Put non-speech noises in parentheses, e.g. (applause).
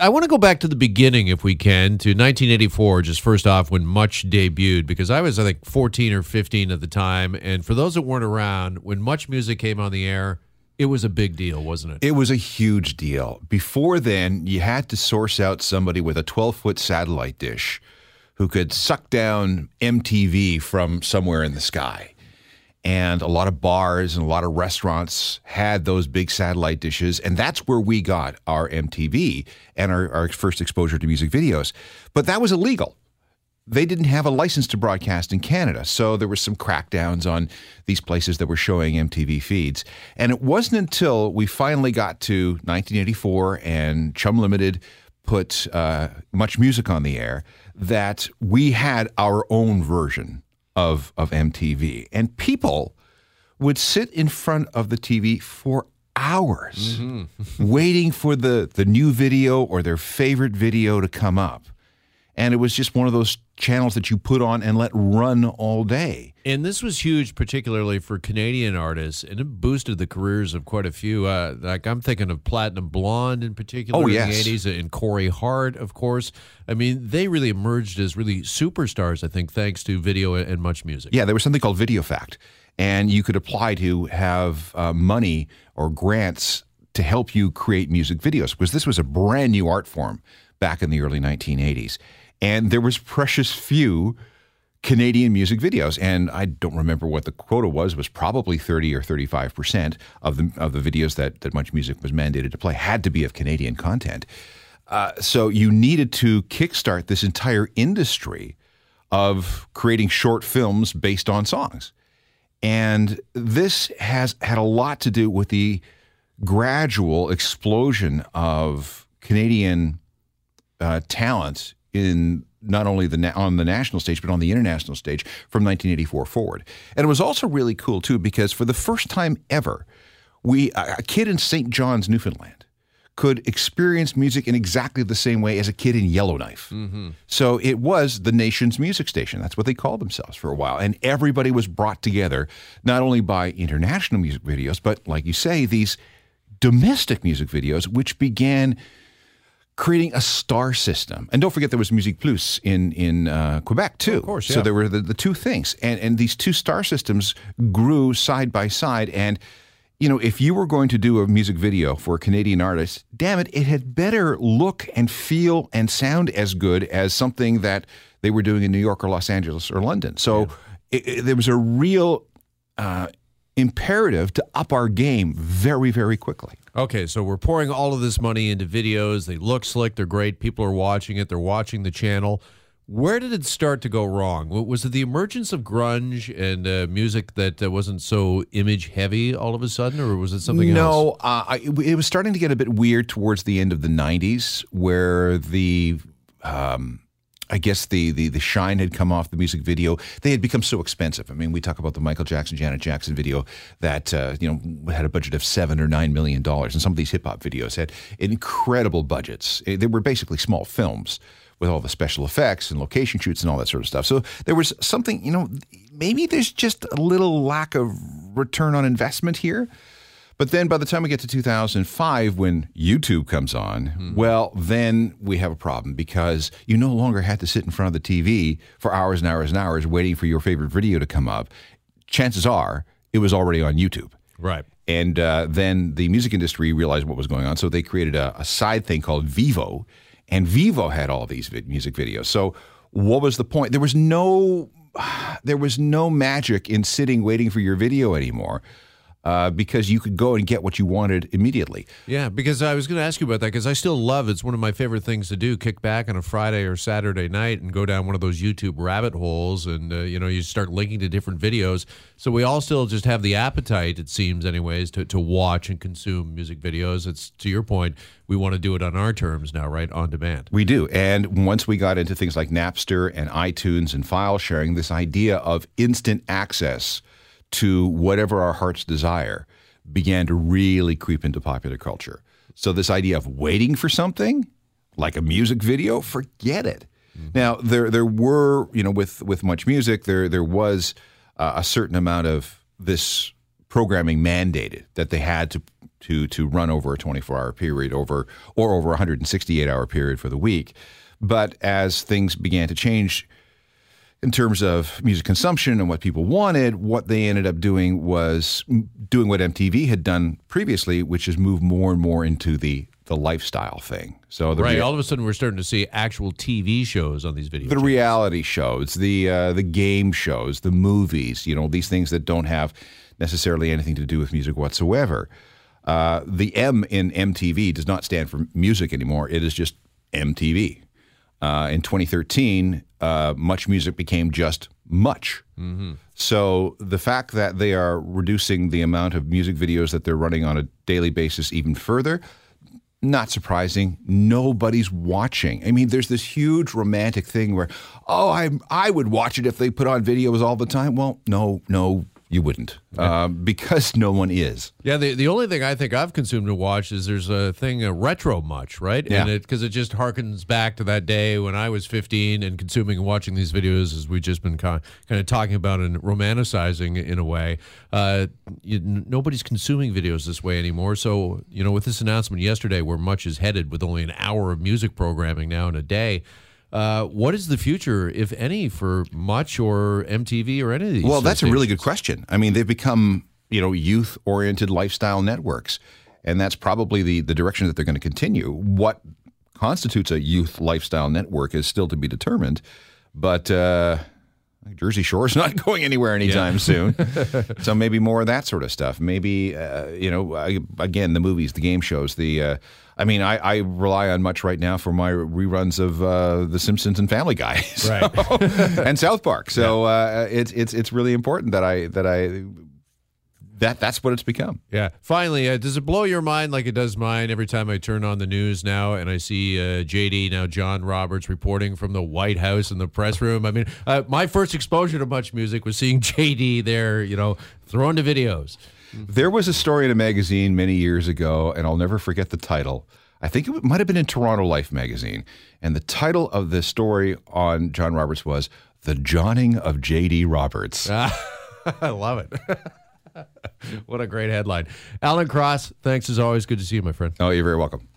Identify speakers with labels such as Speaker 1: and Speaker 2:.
Speaker 1: I want to go back to the beginning, if we can, to 1984, just first off, when Much debuted, because I was, I think, 14 or 15 at the time. And for those that weren't around, when Much Music came on the air, it was a big deal, wasn't it?
Speaker 2: It was a huge deal. Before then, you had to source out somebody with a 12 foot satellite dish who could suck down MTV from somewhere in the sky. And a lot of bars and a lot of restaurants had those big satellite dishes. And that's where we got our MTV and our, our first exposure to music videos. But that was illegal they didn't have a license to broadcast in Canada. So there were some crackdowns on these places that were showing MTV feeds. And it wasn't until we finally got to 1984 and Chum Limited put uh, much music on the air that we had our own version of, of MTV. And people would sit in front of the TV for hours mm-hmm. (laughs) waiting for the, the new video or their favorite video to come up and it was just one of those channels that you put on and let run all day.
Speaker 1: And this was huge, particularly for Canadian artists, and it boosted the careers of quite a few. Uh, like I'm thinking of Platinum Blonde in particular
Speaker 2: oh,
Speaker 1: in the '80s, and Corey Hart, of course. I mean, they really emerged as really superstars. I think thanks to video and much music.
Speaker 2: Yeah, there was something called Video Fact, and you could apply to have uh, money or grants to help you create music videos because this was a brand new art form back in the early 1980s and there was precious few Canadian music videos, and I don't remember what the quota was. It was probably thirty or thirty-five percent of the of the videos that that Much Music was mandated to play had to be of Canadian content. Uh, so you needed to kickstart this entire industry of creating short films based on songs, and this has had a lot to do with the gradual explosion of Canadian uh, talent in not only the on the national stage but on the international stage from 1984 forward. And it was also really cool too because for the first time ever, we a kid in St. John's, Newfoundland, could experience music in exactly the same way as a kid in Yellowknife. Mm-hmm. So it was the nation's music station. That's what they called themselves for a while. And everybody was brought together not only by international music videos, but like you say, these domestic music videos, which began creating a star system. And don't forget there was Musique Plus in in uh, Quebec too.
Speaker 1: of course, yeah.
Speaker 2: So there were the, the two things, and and these two star systems grew side by side. And you know, if you were going to do a music video for a Canadian artist, damn it, it had better look and feel and sound as good as something that they were doing in New York or Los Angeles or London. So yeah. it, it, there was a real uh, imperative to up our game very, very quickly.
Speaker 1: Okay, so we're pouring all of this money into videos. They look slick, they're great. People are watching it, they're watching the channel. Where did it start to go wrong? Was it the emergence of grunge and uh, music that uh, wasn't so image heavy all of a sudden, or was it something
Speaker 2: no,
Speaker 1: else?
Speaker 2: No, uh, it was starting to get a bit weird towards the end of the 90s where the. Um, I guess the, the the shine had come off the music video. They had become so expensive. I mean, we talk about the Michael Jackson, Janet Jackson video that uh, you know had a budget of seven or nine million dollars, and some of these hip hop videos had incredible budgets. They were basically small films with all the special effects and location shoots and all that sort of stuff. So there was something, you know, maybe there's just a little lack of return on investment here. But then by the time we get to 2005, when YouTube comes on, mm-hmm. well, then we have a problem because you no longer had to sit in front of the TV for hours and hours and hours waiting for your favorite video to come up. Chances are it was already on YouTube.
Speaker 1: Right.
Speaker 2: And uh, then the music industry realized what was going on. So they created a, a side thing called Vevo. And Vevo had all these music videos. So what was the point? There was no. (sighs) There was no magic in sitting waiting for your video anymore uh, because you could go and get what you wanted immediately.
Speaker 1: Yeah, because I was going to ask you about that because I still love it's one of my favorite things to do. Kick back on a Friday or Saturday night and go down one of those YouTube rabbit holes, and uh, you know you start linking to different videos. So we all still just have the appetite, it seems, anyways, to to watch and consume music videos. It's to your point, we want to do it on our terms now, right, on demand.
Speaker 2: We do, and once we got into things like Napster and iTunes and file sharing, this idea of instant access to whatever our hearts desire began to really creep into popular culture. So this idea of waiting for something, like a music video, forget it. Mm-hmm. Now there there were you know with with much music there there was uh, a certain amount of this programming mandated that they had to to to run over a 24 hour period over or over a 168 hour period for the week. But as things began to change in terms of music consumption and what people wanted, what they ended up doing was doing what MTV had done previously, which is move more and more into the the lifestyle thing. So the
Speaker 1: right,
Speaker 2: rea-
Speaker 1: all of a sudden we're starting to see actual TV shows on these videos.
Speaker 2: the reality shows, the uh, the game shows, the movies, you know, these things that don't have necessarily anything to do with music whatsoever. Uh, the M in MTV does not stand for music anymore. It is just MTV. Uh, in 2013, uh, much music became just much. So the fact that they are reducing the amount of music videos that they're running on a daily basis even further, not surprising. Nobody's watching. I mean, there's this huge romantic thing where, oh, I I would watch it if they put on videos all the time. Well, no, no, you wouldn't, uh, because no one is.
Speaker 1: Yeah, the, the only thing I think I've consumed and watched is there's a thing, a retro much, right?
Speaker 2: Yeah.
Speaker 1: And it because it just harkens back to that day when I was 15 and consuming and watching these videos, as we've just been kind kind of talking about and romanticizing in a way. Uh, you, nobody's consuming videos this way anymore. So you know, with this announcement yesterday, where much is headed with only an hour of music programming now in a day. Uh, what is the future, if any, for Much or MTV or any of these?
Speaker 2: Well, that's a really good question. I mean, they've become you know youth oriented lifestyle networks, and that's probably the the direction that they're going to continue. What constitutes a youth lifestyle network is still to be determined, but. Uh, Jersey Shore is (laughs) not going anywhere anytime soon, (laughs) so maybe more of that sort of stuff. Maybe uh, you know, I, again, the movies, the game shows, the. Uh, I mean, I, I rely on much right now for my reruns of uh, The Simpsons and Family Guy, (laughs) so-
Speaker 1: Right.
Speaker 2: and South Park. So uh, it's it's it's really important that I that I that that's what it's become.
Speaker 1: Yeah. Finally, uh, does it blow your mind like it does mine every time I turn on the news now and I see uh, JD now John Roberts reporting from the White House in the press room? I mean, uh, my first exposure to much music was seeing (laughs) JD there, you know, throwing the videos.
Speaker 2: There was a story in a magazine many years ago, and I'll never forget the title. I think it might have been in Toronto Life magazine, and the title of the story on John Roberts was "The Johning of J.D. Roberts." (laughs)
Speaker 1: I love it. (laughs) (laughs) what a great headline. Alan Cross, thanks as always. Good to see you, my friend.
Speaker 2: Oh, you're very welcome.